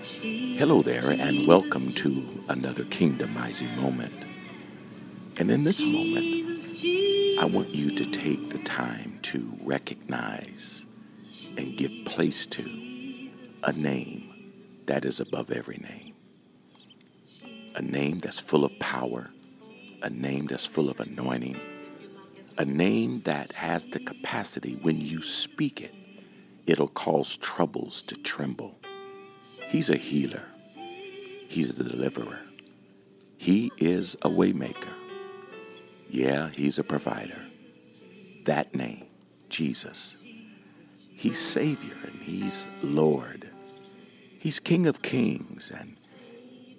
Hello there, and welcome to another kingdomizing moment. And in this moment, I want you to take the time to recognize and give place to a name that is above every name. A name that's full of power, a name that's full of anointing, a name that has the capacity when you speak it, it'll cause troubles to tremble. He's a healer. He's the deliverer. He is a waymaker. Yeah, he's a provider. That name, Jesus. He's Savior and He's Lord. He's King of Kings and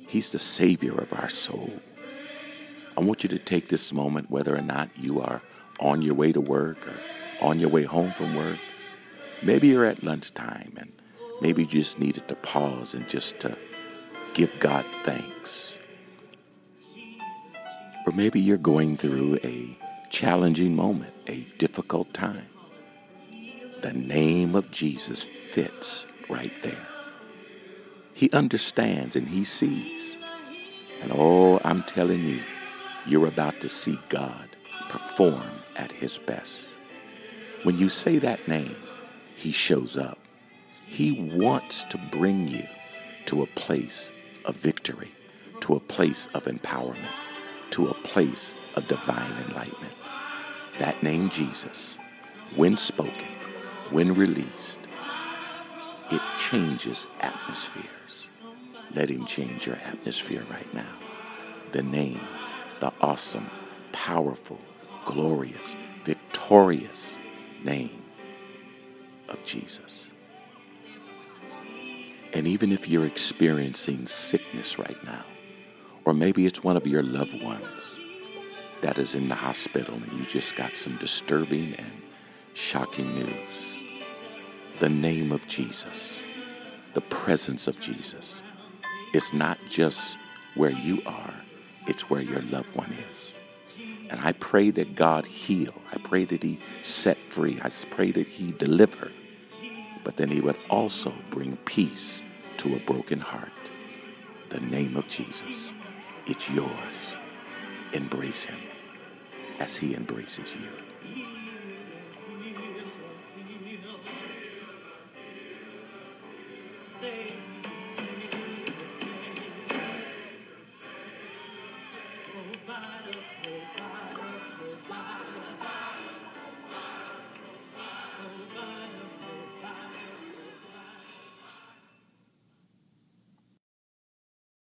He's the Savior of our soul. I want you to take this moment, whether or not you are on your way to work or on your way home from work. Maybe you're at lunchtime and maybe you just needed to pause and just to give God thanks. Or maybe you're going through a challenging moment, a difficult time. The name of Jesus fits right there. He understands and he sees. And oh, I'm telling you, you're about to see God perform at his best. When you say that name, he shows up. He wants to bring you to a place of victory, to a place of empowerment, to a place of divine enlightenment. That name, Jesus, when spoken, when released, it changes atmospheres. Let him change your atmosphere right now. The name, the awesome, powerful, glorious, victorious name of Jesus. And even if you're experiencing sickness right now, or maybe it's one of your loved ones that is in the hospital and you just got some disturbing and shocking news, the name of Jesus, the presence of Jesus, is not just where you are, it's where your loved one is. And I pray that God heal. I pray that he set free. I pray that he deliver. But then he would also bring peace to a broken heart. The name of Jesus. It's yours. Embrace him as he embraces you.